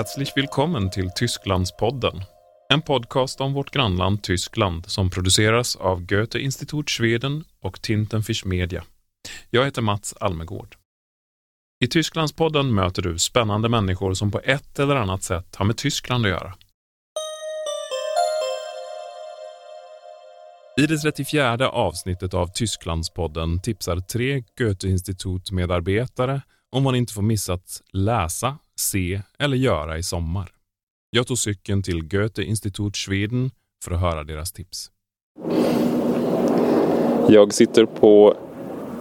Herzlich willkommen till Tysklandspodden. En podcast om vårt grannland Tyskland som produceras av Goethe-Institut Schweden och Tintenfisch Media. Jag heter Mats Almegård. I Tysklandspodden möter du spännande människor som på ett eller annat sätt har med Tyskland att göra. I det 34 avsnittet av Tysklandspodden tipsar tre Goethe-institut-medarbetare om man inte får missa att läsa, se eller göra i sommar. Jag tog cykeln till Goethe-institut Schweden för att höra deras tips. Jag sitter på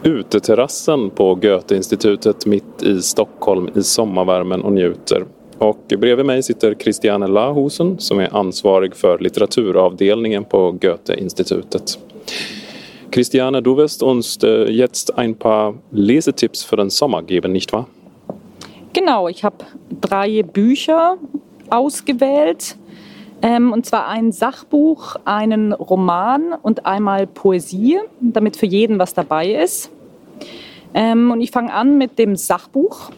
uteterrassen på Goethe-institutet mitt i Stockholm i sommarvärmen och njuter. Och bredvid mig sitter Christiane Lahusen som är ansvarig för litteraturavdelningen på Goethe-institutet. Christiane, du wirst uns eh, jetzt ein paar Lesetipps für den Sommer geben, nicht wahr? Genau, ich habe drei Bücher ausgewählt. Ähm, und zwar ein Sachbuch, einen Roman und einmal Poesie, damit für jeden was dabei ist. Ähm, und ich fange an mit dem Sachbuch.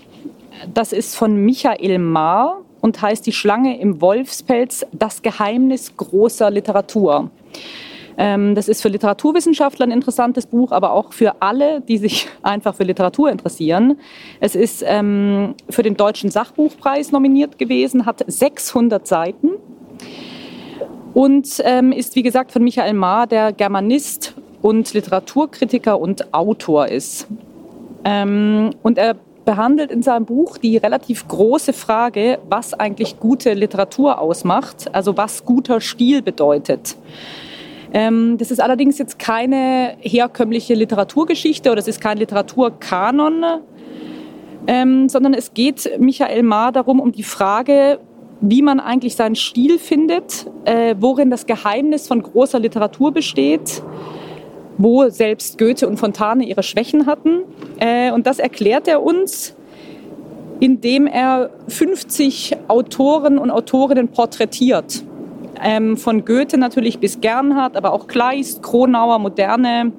Das ist von Michael Maar und heißt Die Schlange im Wolfspelz, das Geheimnis großer Literatur. Ähm, das ist für Literaturwissenschaftler ein interessantes Buch, aber auch für alle, die sich einfach für Literatur interessieren. Es ist ähm, für den Deutschen Sachbuchpreis nominiert gewesen, hat 600 Seiten und ähm, ist, wie gesagt, von Michael Maar, der Germanist und Literaturkritiker und Autor ist. und er behandelt in seinem Buch die relativ große Frage, was eigentlich gute Literatur ausmacht, also was guter Stil bedeutet. Ähm, das ist allerdings jetzt keine herkömmliche Literaturgeschichte oder es ist kein Literaturkanon, ähm, sondern es geht Michael Maar darum, um die Frage, wie man eigentlich seinen Stil findet, äh, worin das Geheimnis von großer Literatur besteht, wo selbst Goethe und Fontane ihre Schwächen hatten. Äh, und das erklärt er uns, indem er 50 Autoren und Autorinnen porträtiert ähm, von Goethe natürlich bis Gernhardt, aber auch Kleist, Kronauer, moderne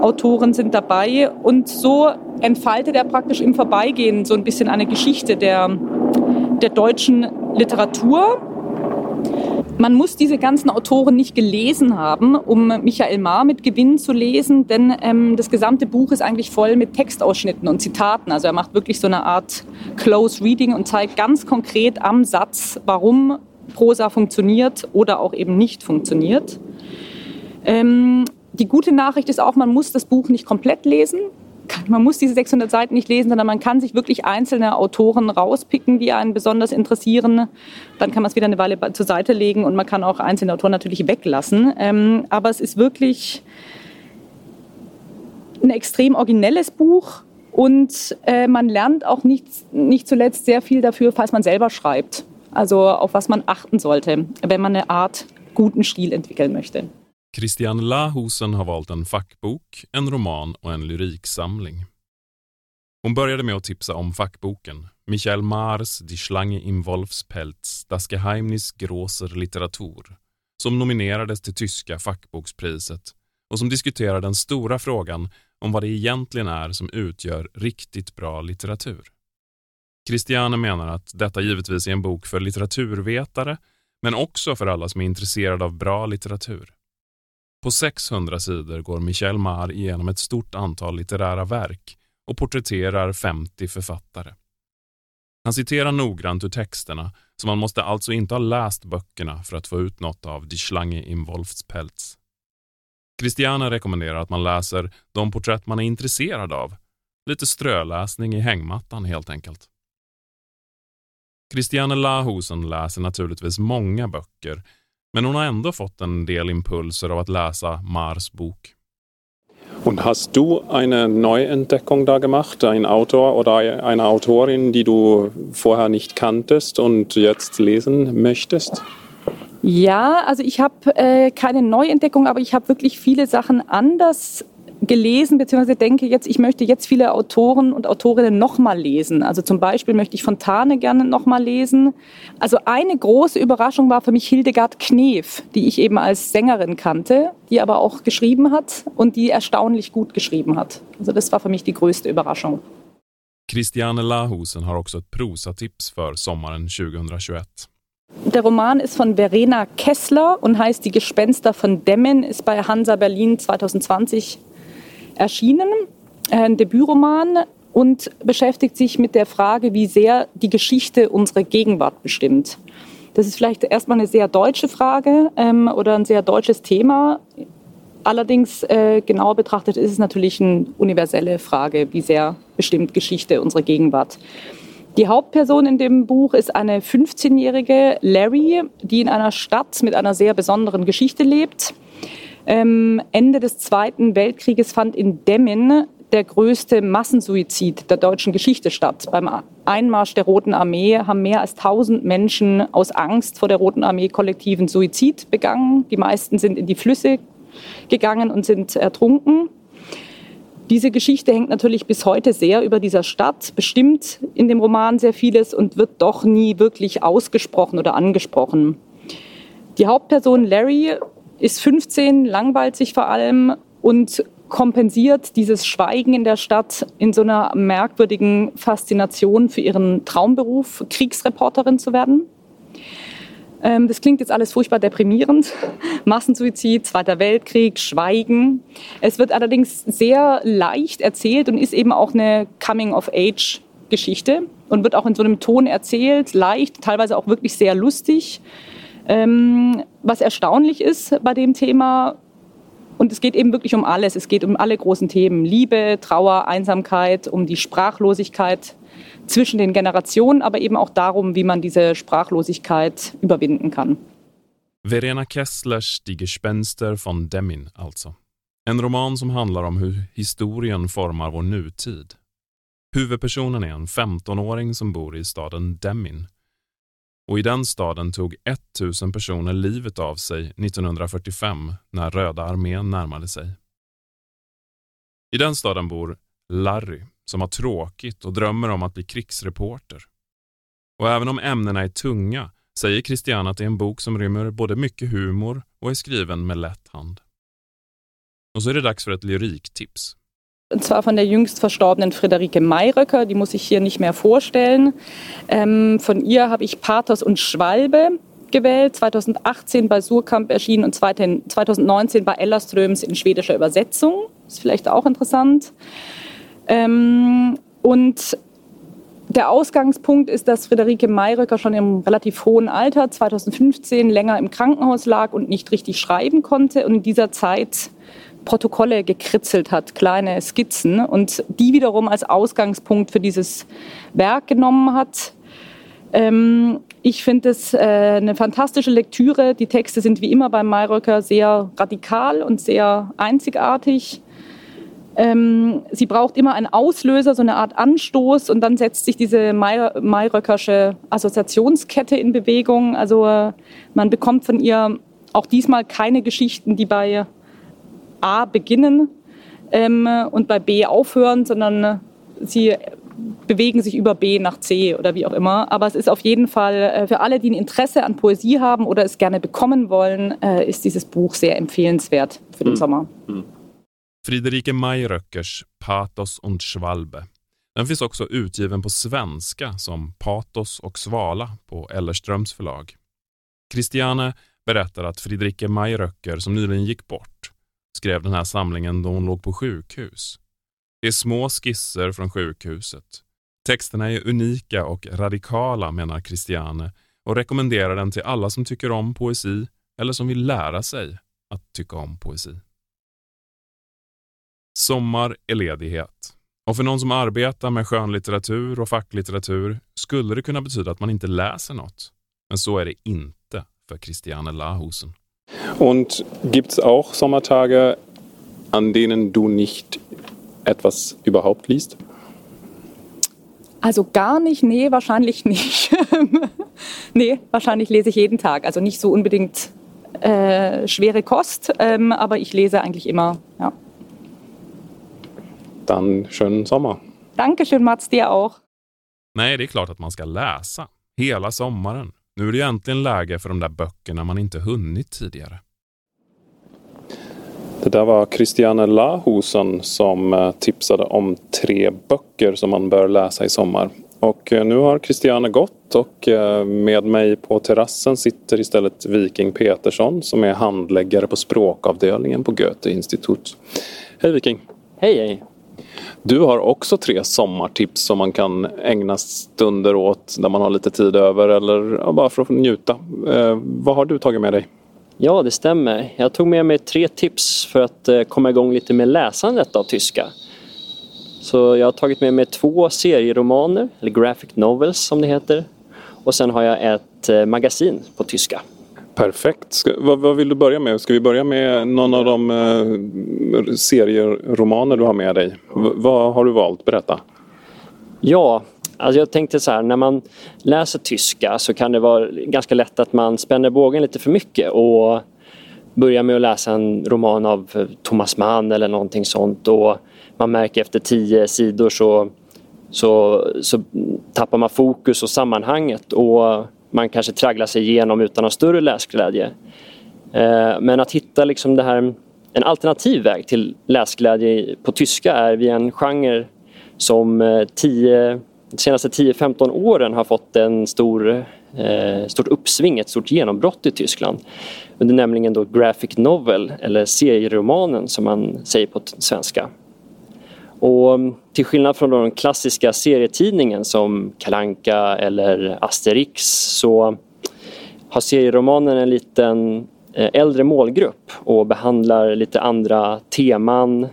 Autoren sind dabei. Und so entfaltet er praktisch im Vorbeigehen so ein bisschen eine Geschichte der, der deutschen Literatur. Man muss diese ganzen Autoren nicht gelesen haben, um Michael Maar mit Gewinn zu lesen, denn ähm, das gesamte Buch ist eigentlich voll mit Textausschnitten und Zitaten. Also er macht wirklich so eine Art Close Reading und zeigt ganz konkret am Satz, warum Prosa funktioniert oder auch eben nicht funktioniert. Ähm, die gute Nachricht ist auch, man muss das Buch nicht komplett lesen. Man muss diese 600 Seiten nicht lesen, sondern man kann sich wirklich einzelne Autoren rauspicken, die einen besonders interessieren. Dann kann man es wieder eine Weile zur Seite legen und man kann auch einzelne Autoren natürlich weglassen. Ähm, aber es ist wirklich ein extrem originelles Buch und äh, man lernt auch nicht, nicht zuletzt sehr viel dafür, falls man selber schreibt. Also auf was man achten sollte, wenn man eine Art guten Stil entwickeln möchte. Christian Lahusen har valt en fackbok, en roman och en lyriksamling. Hon började med att tipsa om fackboken, Michael Mars Die Schlange im Wolfspelz, Das Geheimnis großer Literatur, som nominerades till tyska fackbokspriset och som diskuterar den stora frågan om vad det egentligen är som utgör riktigt bra litteratur. Christiane menar att detta givetvis är en bok för litteraturvetare, men också för alla som är intresserade av bra litteratur. På 600 sidor går Michel Mar igenom ett stort antal litterära verk och porträtterar 50 författare. Han citerar noggrant ur texterna, så man måste alltså inte ha läst böckerna för att få ut något av Die Schlange im Wolfspelz. Christiane rekommenderar att man läser de porträtt man är intresserad av. Lite ströläsning i hängmattan helt enkelt. Christiane Lahusen läser naturligtvis många böcker, men hon har ändå fått en del impulser av att läsa Mars bok. Und hast du eine Neuentdeckung da gemacht, ein Autor oder eine Autorin, die du vorher nicht kanntest und jetzt lesen möchtest? Ja, also ich habe äh, keine Neuentdeckung, aber ich habe wirklich viele Sachen anders gelesen, beziehungsweise denke jetzt, ich möchte jetzt viele Autoren und Autorinnen nochmal lesen. Also zum Beispiel möchte ich Fontane gerne nochmal lesen. Also eine große Überraschung war für mich Hildegard Knef, die ich eben als Sängerin kannte, die aber auch geschrieben hat und die erstaunlich gut geschrieben hat. Also das war für mich die größte Überraschung. Christiane Lahusen har också ett prosatips för sommaren 2021. Der Roman ist von Verena Kessler und heißt Die Gespenster von Demmen, ist bei Hansa Berlin 2020 erschienen. Ein Debütroman und beschäftigt sich mit der Frage, wie sehr die Geschichte unsere Gegenwart bestimmt. Das ist vielleicht erstmal eine sehr deutsche Frage ähm, oder ein sehr deutsches Thema. Allerdings äh, genauer betrachtet ist es natürlich eine universelle Frage, wie sehr bestimmt Geschichte unsere Gegenwart. Die Hauptperson in dem Buch ist eine 15-jährige Larry, die in einer Stadt mit einer sehr besonderen Geschichte lebt. Ähm, Ende des Zweiten Weltkrieges fand in Demmin der größte Massensuizid der deutschen Geschichte statt. Beim Einmarsch der Roten Armee haben mehr als 1000 Menschen aus Angst vor der Roten Armee kollektiven Suizid begangen. Die meisten sind in die Flüsse gegangen und sind ertrunken. Diese Geschichte hängt natürlich bis heute sehr über dieser Stadt, bestimmt in dem Roman sehr vieles und wird doch nie wirklich ausgesprochen oder angesprochen. Die Hauptperson Larry ist 15, langweilt sich vor allem und kompensiert dieses Schweigen in der Stadt in so einer merkwürdigen Faszination für ihren Traumberuf, Kriegsreporterin zu werden. Ähm, das klingt jetzt alles furchtbar deprimierend. Massensuizid, Zweiter Weltkrieg, Schweigen. Es wird allerdings sehr leicht erzählt und ist eben auch eine Coming-of-Age-Geschichte und wird auch in so einem Ton erzählt, leicht, teilweise auch wirklich sehr lustig. Ähm, was erstaunlich ist bei dem Thema, und es geht eben wirklich um alles. Es geht um alle großen Themen. Liebe, Trauer, Einsamkeit, um die Sprachlosigkeit zwischen den Generationen, aber eben auch darum, wie man diese Sprachlosigkeit überwinden kann. Verena Kesslers Die Gespenster von Demin alltså. En roman som handlar om hur historien formar vår nutid. Huvudpersonen är en 15-åring som bor i staden Demin och i den staden tog 1000 personer livet av sig 1945 när Röda armén närmade sig. I den staden bor Larry som har tråkigt och drömmer om att bli krigsreporter. Och även om ämnena är tunga säger Christian att det är en bok som rymmer både mycket humor och är skriven med lätt hand. Och så är det dags för ett lyriktips. Und zwar von der jüngst verstorbenen Friederike Mayröcker, die muss ich hier nicht mehr vorstellen. Ähm, von ihr habe ich Pathos und Schwalbe gewählt, 2018 bei Surkamp erschienen und 2019 bei Ellerströms in schwedischer Übersetzung. Ist vielleicht auch interessant. Ähm, und der Ausgangspunkt ist, dass Friederike Mayröcker schon im relativ hohen Alter, 2015, länger im Krankenhaus lag und nicht richtig schreiben konnte und in dieser Zeit Protokolle gekritzelt hat, kleine Skizzen und die wiederum als Ausgangspunkt für dieses Werk genommen hat. Ähm, ich finde es äh, eine fantastische Lektüre. Die Texte sind wie immer beim Mayröcker sehr radikal und sehr einzigartig. Ähm, sie braucht immer einen Auslöser, so eine Art Anstoß und dann setzt sich diese Mayröckersche Assoziationskette in Bewegung. Also äh, man bekommt von ihr auch diesmal keine Geschichten, die bei A beginnen ähm, und bei B aufhören, sondern sie bewegen sich über B nach C oder wie auch immer. Aber es ist auf jeden Fall äh, für alle, die ein Interesse an Poesie haben oder es gerne bekommen wollen, äh, ist dieses Buch sehr empfehlenswert für den mm. Sommer. Mm. Friederike Mayröckers Patos und Schwalbe. Den finns också utgiven på svenska som Patos och Svala på Ellerströms förlag. Christiane berättar att Friederike Mayröcker, som nyligen gick bort, skrev den här samlingen då hon låg på sjukhus. Det är små skisser från sjukhuset. Texterna är unika och radikala, menar Christiane och rekommenderar den till alla som tycker om poesi eller som vill lära sig att tycka om poesi. Sommar är ledighet. Och för någon som arbetar med skönlitteratur och facklitteratur skulle det kunna betyda att man inte läser något. Men så är det inte för Christiane Lahusen. Und gibt es auch Sommertage, an denen du nicht etwas überhaupt liest? Also gar nicht, nee, wahrscheinlich nicht. nee, wahrscheinlich lese ich jeden Tag. Also nicht so unbedingt äh, schwere Kost, ähm, aber ich lese eigentlich immer, ja. Dann schönen Sommer. Dankeschön Mats, dir auch. Nej, det är klart att man ska läsa. Hela sommaren. Nu är det äntligen läge för de där böckerna man inte hunnit tidigare. Det där var Christiane Lahusen som eh, tipsade om tre böcker som man bör läsa i sommar. Och eh, nu har Christiane gått och eh, med mig på terrassen sitter istället Viking Petersson som är handläggare på språkavdelningen på Goethe institut. Hej Viking! Hej hej! Du har också tre sommartips som man kan ägna stunder åt när man har lite tid över eller bara för att njuta. Vad har du tagit med dig? Ja, det stämmer. Jag tog med mig tre tips för att eh, komma igång lite med läsandet av tyska. Så jag har tagit med mig två serieromaner, eller graphic novels som det heter. Och sen har jag ett eh, magasin på tyska. Perfekt. Ska, vad, vad, vill du börja med? Ska vi börja med någon av de eh, serieromaner du har med dig? V vad har du valt? Berätta. Ja, alltså jag tänkte så här, när man läser tyska så kan det vara ganska lätt att man spänner bågen lite för mycket och börjar med att läsa en roman av Thomas Mann eller någonting sånt och man märker efter tio sidor så, så, så tappar man fokus och sammanhanget och man kanske tragglar sig igenom utan någon större läsglädje. Eh, men att hitta liksom det här, en alternativ väg till läsglädje på tyska är via en genre som eh, tio de senaste 10-15 åren har fått en stor, eh, stort uppsving, ett stort genombrott i Tyskland. Det är nämligen då graphic novel, eller serieromanen som man säger på svenska. Och mm, till skillnad från den klassiska serietidningen som Kalanka eller Asterix så har serieromanen en liten eh, äldre målgrupp och behandlar lite andra teman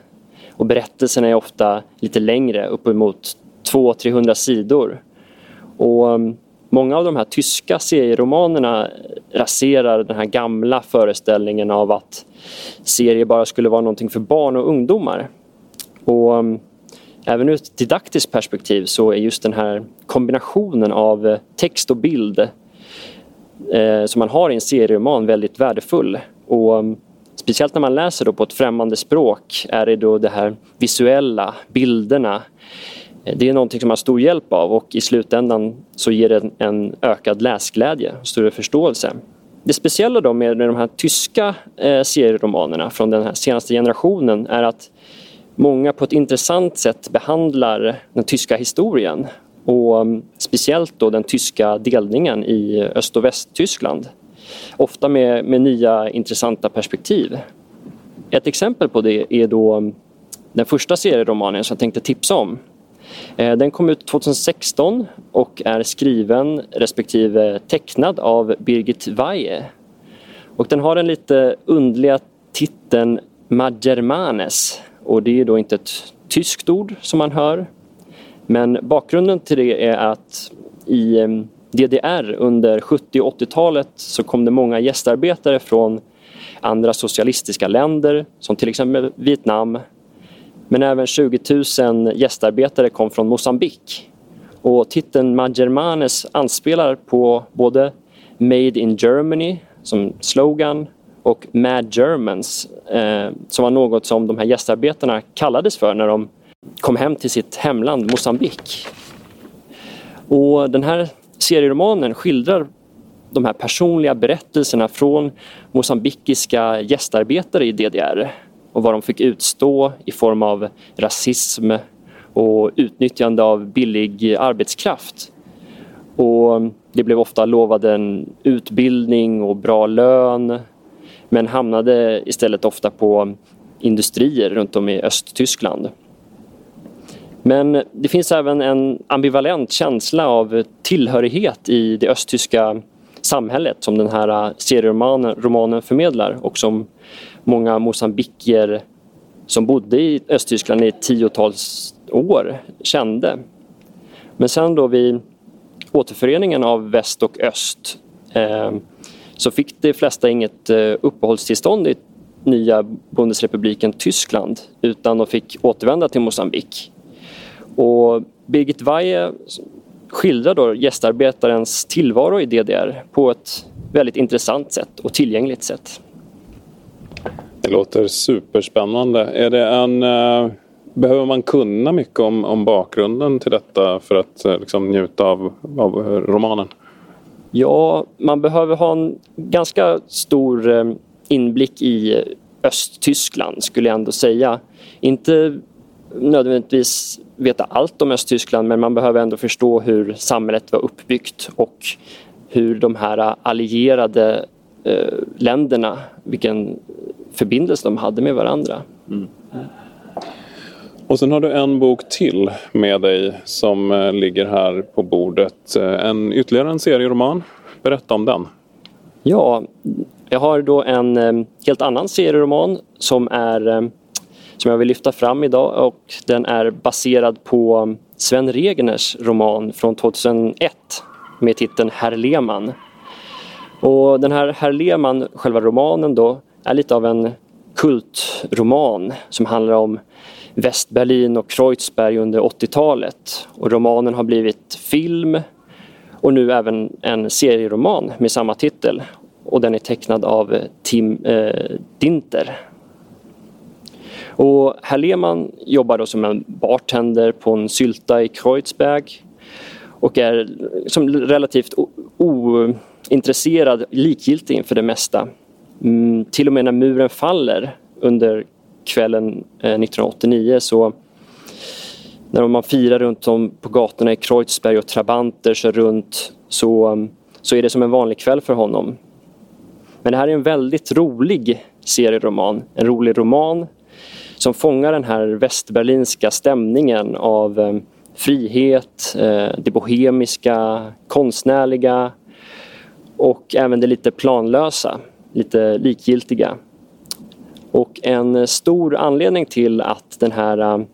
och berättelserna är ofta lite längre, uppemot 200-300 sidor. Och um, många av de här tyska serieromanerna raserar den här gamla föreställningen av att serier bara skulle vara någonting för barn och ungdomar. Och um, även ur ett didaktiskt perspektiv så är just den här kombinationen av eh, text och bild eh, som man har i en serieroman väldigt värdefull. Och um, speciellt när man läser då på ett främmande språk är det då det här visuella, bilderna. Det är någonting som man har stor hjälp av och i slutändan så ger det en ökad läsglädje och större förståelse. Det speciella då med de här tyska eh, serieromanerna från den här senaste generationen är att många på ett intressant sätt behandlar den tyska historien och mm, speciellt då den tyska delningen i Öst och Västtyskland. Ofta med, med nya intressanta perspektiv. Ett exempel på det är då mm, den första serieromanen som jag tänkte tipsa om. Eh, den kom ut 2016 och är skriven respektive tecknad av Birgit Weihe. Och den har den lite undliga titeln Magermanes och det är då inte ett tyskt ord som man hör. Men bakgrunden till det är att i eh, DDR under 70 och 80-talet så kom det många gästarbetare från andra socialistiska länder som till exempel Vietnam. Men även 20 000 gästarbetare kom från Mosambik. Och titeln Magermanes anspelar på både Made in Germany som slogan och Mad Germans eh, som var något som de här gästarbetarna kallades för när de kom hem till sitt hemland Mosambik. Och den här serieromanen skildrar de här personliga berättelserna från mosambikiska gästarbetare i DDR och vad de fick utstå i form av rasism och utnyttjande av billig arbetskraft. Och det blev ofta lovade en utbildning och bra lön men hamnade istället ofta på industrier runt om i Östtyskland. Men det finns även en ambivalent känsla av tillhörighet i det östtyska samhället som den här serieromanen förmedlar och som många mosambikier som bodde i Östtyskland i tiotals år kände. Men sen då vid återföreningen av väst och öst eh, så fick de flesta inget eh, uppehållstillstånd i nya Bundesrepubliken Tyskland utan de fick återvända till Mosambik. Och Birgit Weihe skildrar då gästarbetarens tillvaro i DDR på ett väldigt intressant sätt och tillgängligt sätt. Det låter superspännande. Är det en, eh, behöver man kunna mycket om, om bakgrunden till detta för att eh, liksom, njuta av, av eh, romanen? Ja, man behöver ha en ganska stor eh, inblick i Östtyskland skulle jag ändå säga. Inte nödvändigtvis veta allt om Östtyskland men man behöver ändå förstå hur samhället var uppbyggt och hur de här allierade eh, länderna, vilken förbindelse de hade med varandra. Mm. Och sen har du en bok till med dig som eh, ligger här på bordet. Eh, en, ytterligare en serieroman. Berätta om den. Ja, jag har då en eh, helt annan serieroman som, är, som jag vill lyfta fram idag och den är baserad på Sven Regners roman från 2001 med titeln Herr Lehmann. Och den här Herr Lehmann, själva romanen då, är lite av en kultroman som handlar om Västberlin och Kreuzberg under 80-talet. Och romanen har blivit film och nu även en serieroman med samma titel. Och den är tecknad av Tim eh, Dinter. Och herr Lehmann jobbar då som en bartender på en sylta i Kreuzberg och är som relativt ointresserad, likgiltig inför det mesta. Mm, till och med när muren faller under kvällen eh, 1989 så när man firar runt om på gatorna i Kreuzberg och Trabanter så runt så, mm, så är det som en vanlig kväll för honom. Men det här är en väldigt rolig serieroman. En rolig roman som fångar den här västberlinska stämningen av eh, frihet, eh, det bohemiska, konstnärliga och även det lite planlösa, lite likgiltiga. Och en stor anledning till att den här eh,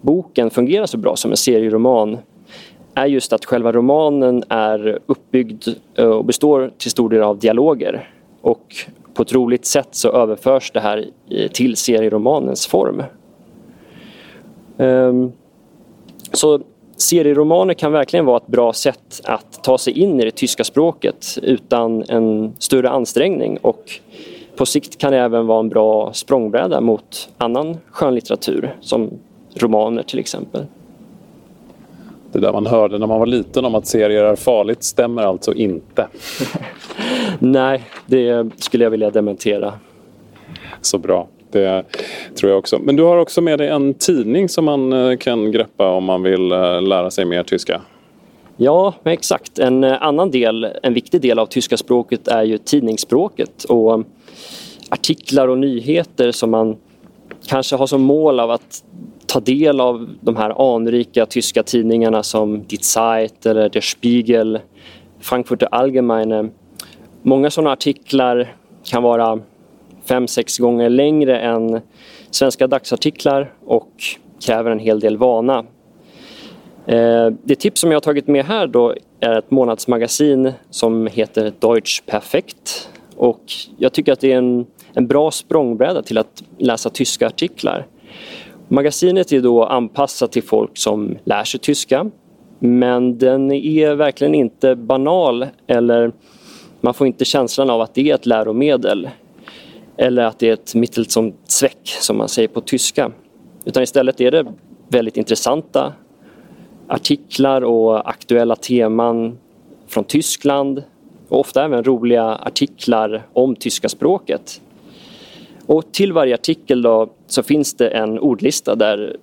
boken fungerar så bra som en serieroman är just att själva romanen är uppbyggd eh, och består till stor del av dialoger. Och på ett roligt sätt så överförs det här eh, till serieromanens form. Ehm, så serieromaner kan verkligen vara ett bra sätt att ta sig in i det tyska språket utan en större ansträngning och på sikt kan det även vara en bra språngbräda mot annan skönlitteratur som romaner till exempel. Det där man hörde när man var liten om att serier är farligt stämmer alltså inte? Nej, det skulle jag vilja dementera. Så bra. Det tror jag också. Men du har också med dig en tidning som man eh, kan greppa om man vill eh, lära sig mer tyska. Ja, exakt. En eh, annan del, en viktig del av tyska språket är ju tidningsspråket. Och artiklar och nyheter som man kanske har som mål av att ta del av de här anrika tyska tidningarna som Die Zeit eller Der Spiegel, Frankfurter Allgemeine. Många sådana artiklar kan vara fem, sex gånger längre än svenska dagsartiklar och kräver en hel del vana. Eh, det tips som jag har tagit med här då är ett månadsmagasin som heter Deutsch Perfekt. Och jag tycker att det är en en bra språngbräda till att läsa tyska artiklar. Magasinet är då anpassat till folk som lär sig tyska men den är verkligen inte banal eller man får inte känslan av att det är ett läromedel eller att det är ett mittel som Zweck som man säger på tyska. Utan istället är det väldigt intressanta artiklar och aktuella teman från Tyskland och ofta även roliga artiklar om tyska språket. Och till varje artikel då, så finns det en ordlista där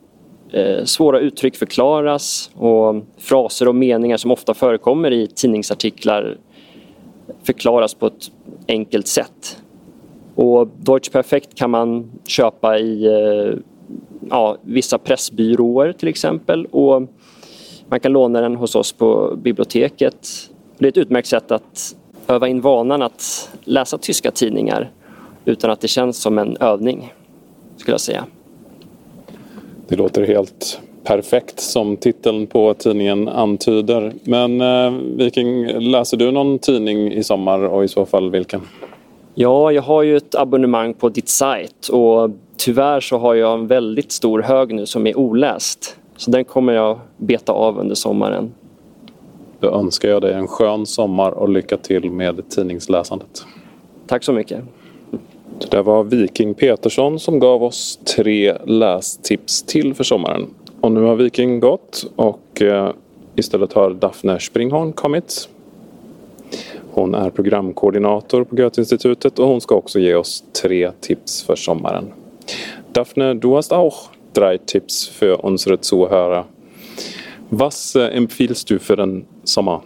eh, svåra uttryck förklaras och fraser och meningar som ofta förekommer i tidningsartiklar förklaras på ett enkelt sätt. Och Deutsche Perfekt kan man köpa i eh, ja, vissa pressbyråer till exempel och man kan låna den hos oss på biblioteket. Det är ett utmärkt sätt att öva in vanan att läsa tyska tidningar utan att det känns som en övning, skulle jag säga. Det låter helt perfekt som titeln på tidningen antyder. Men eh, Viking, läser du någon tidning i sommar och i så fall vilken? Ja, jag har ju ett abonnemang på ditt sajt och tyvärr så har jag en väldigt stor hög nu som är oläst. Så den kommer jag beta av under sommaren. Då önskar jag dig en skön sommar och lycka till med tidningsläsandet. Tack så mycket. Det var Viking Petersson som gav oss tre lästips till för sommaren. Och nu har Viking gått och eh, istället har Daphne Springhorn kommit. Hon är programkoordinator på Goethe-institutet och hon ska också ge oss tre tips för sommaren. Daphne, du hast auch drei Tipps für unsere Zuhörer. Was äh, empfiehlst du für den Sommer?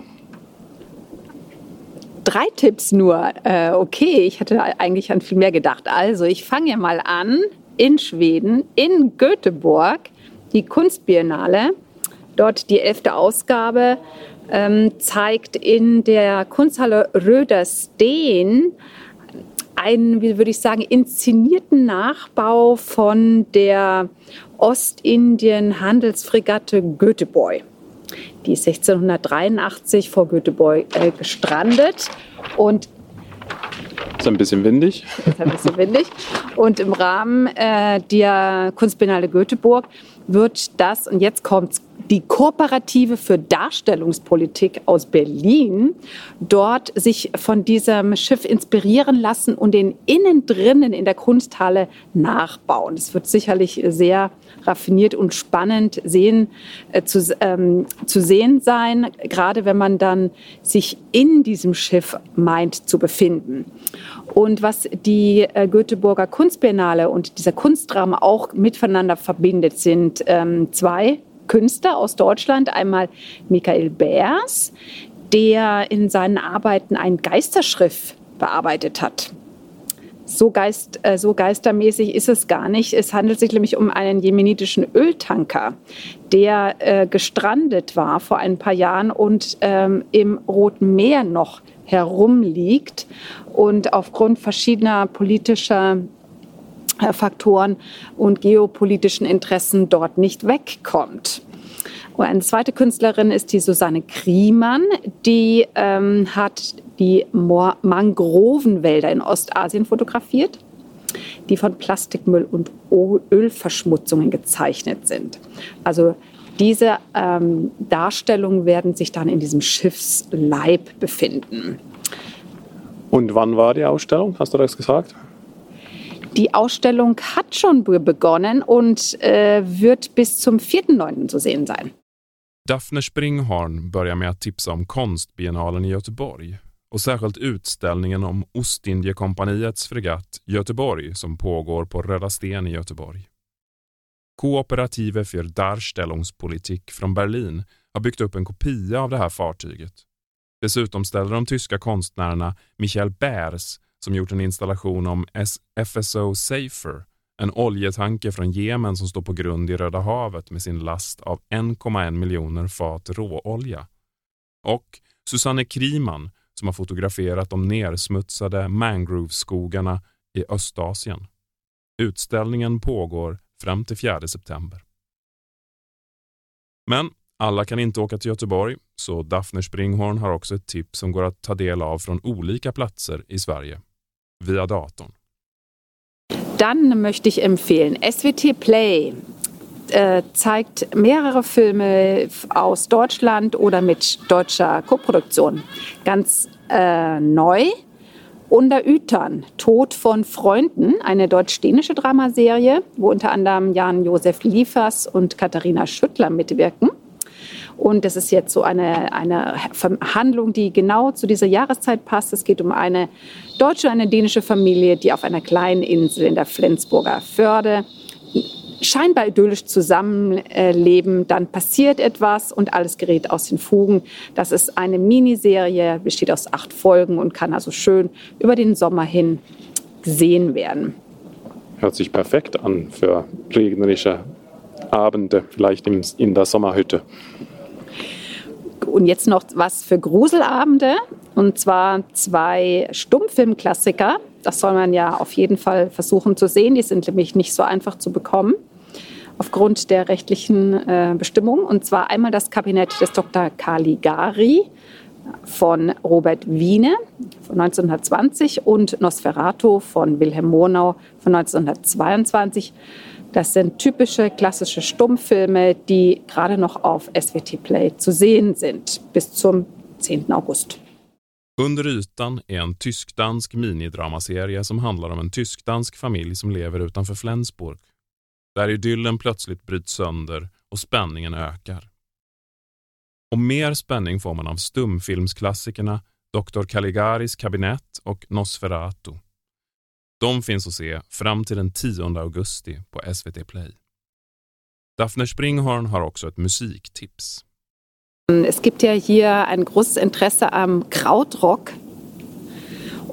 Drei Tipps nur. Äh, okay, ich hätte eigentlich an viel mehr gedacht. Also, ich fange mal an in Schweden, in Göteborg, die Kunstbiennale. Dort die elfte Ausgabe ähm, zeigt in der Kunsthalle Rödersteen einen, wie würde ich sagen, inszenierten Nachbau von der Ostindien-Handelsfregatte Göteborg. Die ist 1683 vor Göteborg äh, gestrandet und ist ein bisschen windig. Ist ein bisschen windig. Und im Rahmen äh, der Kunstbiennale Göteborg wird das, und jetzt kommt die Kooperative für Darstellungspolitik aus Berlin dort sich von diesem Schiff inspirieren lassen und den innen drinnen in der Kunsthalle nachbauen. Es wird sicherlich sehr raffiniert und spannend sehen, äh, zu, ähm, zu sehen sein, gerade wenn man dann sich in diesem Schiff meint zu befinden. Und was die äh, Göteborger Kunstbiennale und dieser Kunstraum auch miteinander verbindet, sind ähm, zwei Künstler aus Deutschland. Einmal Michael Beers, der in seinen Arbeiten ein Geisterschrift bearbeitet hat. So, geist, äh, so geistermäßig ist es gar nicht. Es handelt sich nämlich um einen jemenitischen Öltanker, der äh, gestrandet war vor ein paar Jahren und ähm, im Roten Meer noch herumliegt und aufgrund verschiedener politischer Faktoren und geopolitischen Interessen dort nicht wegkommt. Und eine zweite Künstlerin ist die Susanne Kriemann, die ähm, hat die Mangrovenwälder in Ostasien fotografiert, die von Plastikmüll und Ölverschmutzungen gezeichnet sind. Also diese ähm, Darstellungen werden sich dann in diesem Schiffsleib befinden. Und wann war die Ausstellung? Hast du das gesagt? Die Ausstellung hat schon begonnen und äh, wird bis zum 4.9. zu sehen sein. Daphne Springhorn börjar med att tipsa om konstbiennalen i Göteborg och särskilt utställningen om Ostindiekompaniets fregatt Göteborg som pågår på Röda Sten i Göteborg. Kooperative für Darstellungspolitik från Berlin har byggt upp en kopia av det här fartyget. Dessutom ställer de tyska konstnärerna Michael Bärs som gjort en installation om FSO Safer, en oljetanker från Jemen som står på grund i Röda havet med sin last av 1,1 miljoner fat råolja. Och Susanne Kriman som har fotograferat de nersmutsade mangroveskogarna i Östasien. Utställningen pågår fram till 4 september. Men alla kan inte åka till Göteborg, så Daphne Springhorn har också ett tips som går att ta del av från olika platser i Sverige via datorn. Dann möchte ich empfehlen SWT Play. Äh, zeigt mehrere Filme aus Deutschland oder mit deutscher Koproduktion. Ganz äh, neu. Unter Ütern, Tod von Freunden, eine deutsch-dänische Dramaserie, wo unter anderem Jan-Josef Liefers und Katharina Schüttler mitwirken. Und das ist jetzt so eine, eine Handlung, die genau zu dieser Jahreszeit passt. Es geht um eine deutsche und eine dänische Familie, die auf einer kleinen Insel in der Flensburger Förde scheinbar idyllisch zusammenleben. Dann passiert etwas und alles gerät aus den Fugen. Das ist eine Miniserie, besteht aus acht Folgen und kann also schön über den Sommer hin gesehen werden. Hört sich perfekt an für regnerische Abende, vielleicht in der Sommerhütte. Und jetzt noch was für Gruselabende. Und zwar zwei Stummfilmklassiker. Das soll man ja auf jeden Fall versuchen zu sehen. Die sind nämlich nicht so einfach zu bekommen aufgrund der rechtlichen äh, Bestimmungen. Und zwar einmal das Kabinett des Dr. Caligari von Robert Wiene von 1920 und Nosferatu von Wilhelm Monau von 1922. Das sind typische klassische Stummfilme, die gerade noch auf SVT Play zu sehen sind bis zum 10. August. Under ytan är en tysk-dansk minidramaserie som handlar om en tysk-dansk familj som lever utanför Flensburg. Där idyllen plötsligt bryts sönder och spänningen ökar. Och mer spänning får man av stumfilmsklassikerna Dr. Caligaris kabinett och Nosferatu. De finns att se fram till den 10 augusti på SVT Play. Daphne Springhorn har också ett musiktips. Es gibt ja hier ein großes Interesse am Krautrock.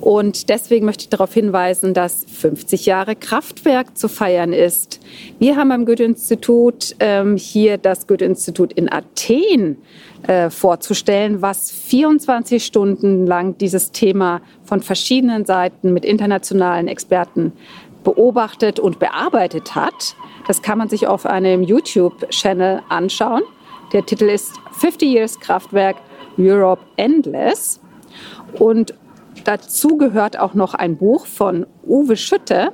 Und deswegen möchte ich darauf hinweisen, dass 50 Jahre Kraftwerk zu feiern ist. Wir haben am Goethe-Institut ähm, hier das Goethe-Institut in Athen äh, vorzustellen, was 24 Stunden lang dieses Thema von verschiedenen Seiten mit internationalen Experten beobachtet und bearbeitet hat. Das kann man sich auf einem YouTube-Channel anschauen. Der Titel ist 50 Years Kraftwerk Europe Endless. Und dazu gehört auch noch ein Buch von Uwe Schütte.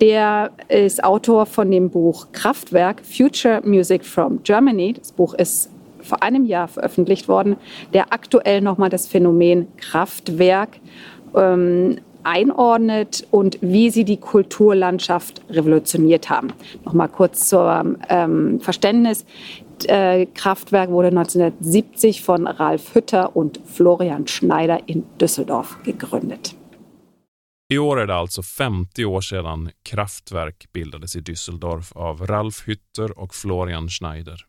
Der ist Autor von dem Buch Kraftwerk Future Music from Germany. Das Buch ist vor einem Jahr veröffentlicht worden, der aktuell nochmal das Phänomen Kraftwerk ähm, einordnet und wie sie die Kulturlandschaft revolutioniert haben. Nochmal kurz zum ähm, Verständnis. Kraftwerk wurde 1970 von Ralf Hütter und Florian Schneider in Düsseldorf gegründet. I år är det alltså 50 år sedan Kraftwerk bildades i Düsseldorf av Ralf Hütter och Florian Schneider.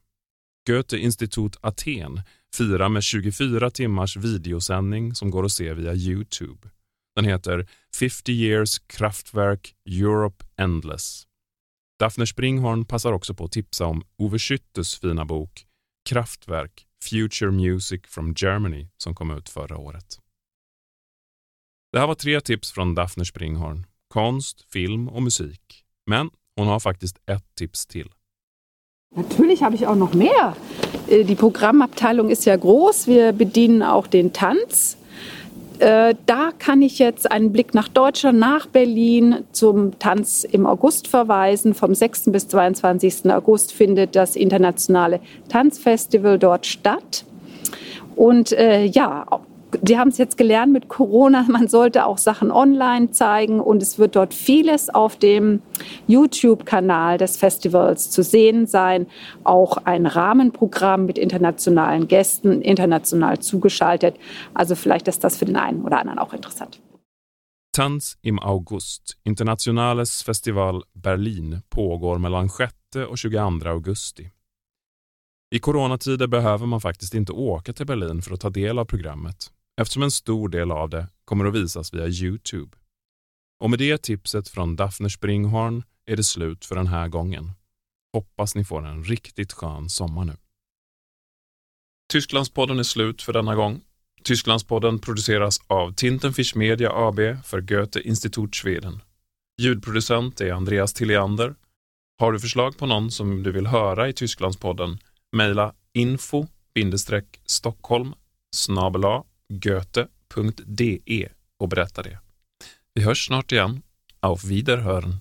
Goethe-institut Aten firar med 24 timmars videosändning som går att se via Youtube. Den heter 50 years Kraftwerk Europe Endless. Daphne Springhorn passar också på att tipsa om Ove Schüttes fina bok Kraftwerk Future Music from Germany som kom ut förra året. Det här var tre tips från Daphne Springhorn. Konst, film och musik. Men hon har faktiskt ett tips till. Natürlich habe ich auch noch mehr. Äh, die Programmabteilung ist ja groß. Wir bedienen auch den Tanz. Äh, da kann ich jetzt einen Blick nach Deutschland, nach Berlin zum Tanz im August verweisen. Vom 6. bis 22. August findet das internationale Tanzfestival dort statt. Und äh, ja, Sie haben es jetzt gelernt mit Corona, man sollte auch Sachen online zeigen und es wird dort vieles auf dem YouTube-Kanal des Festivals zu sehen sein. Auch ein Rahmenprogramm mit internationalen Gästen, international zugeschaltet. Also vielleicht ist das für den einen oder anderen auch interessant. Tanz im August, Internationales Festival Berlin, pågår mellan 6 och 22 augusti. I coronatider behöver man faktiskt inte åka till Berlin för att ta del av programmet eftersom en stor del av det kommer att visas via Youtube. Och med det tipset från Daphne Springhorn är det slut för den här gången. Hoppas ni får en riktigt skön sommar nu. Tysklandspodden är slut för denna gång. Tysklandspodden produceras av Tintenfisch Media AB för Goethe Institut Schweden. Ljudproducent är Andreas Tilliander. Har du förslag på någon som du vill höra i Tysklandspodden? Mejla info-stockholm goethe.de och berätta det. Vi hörs snart igen. Auf Wiederhören!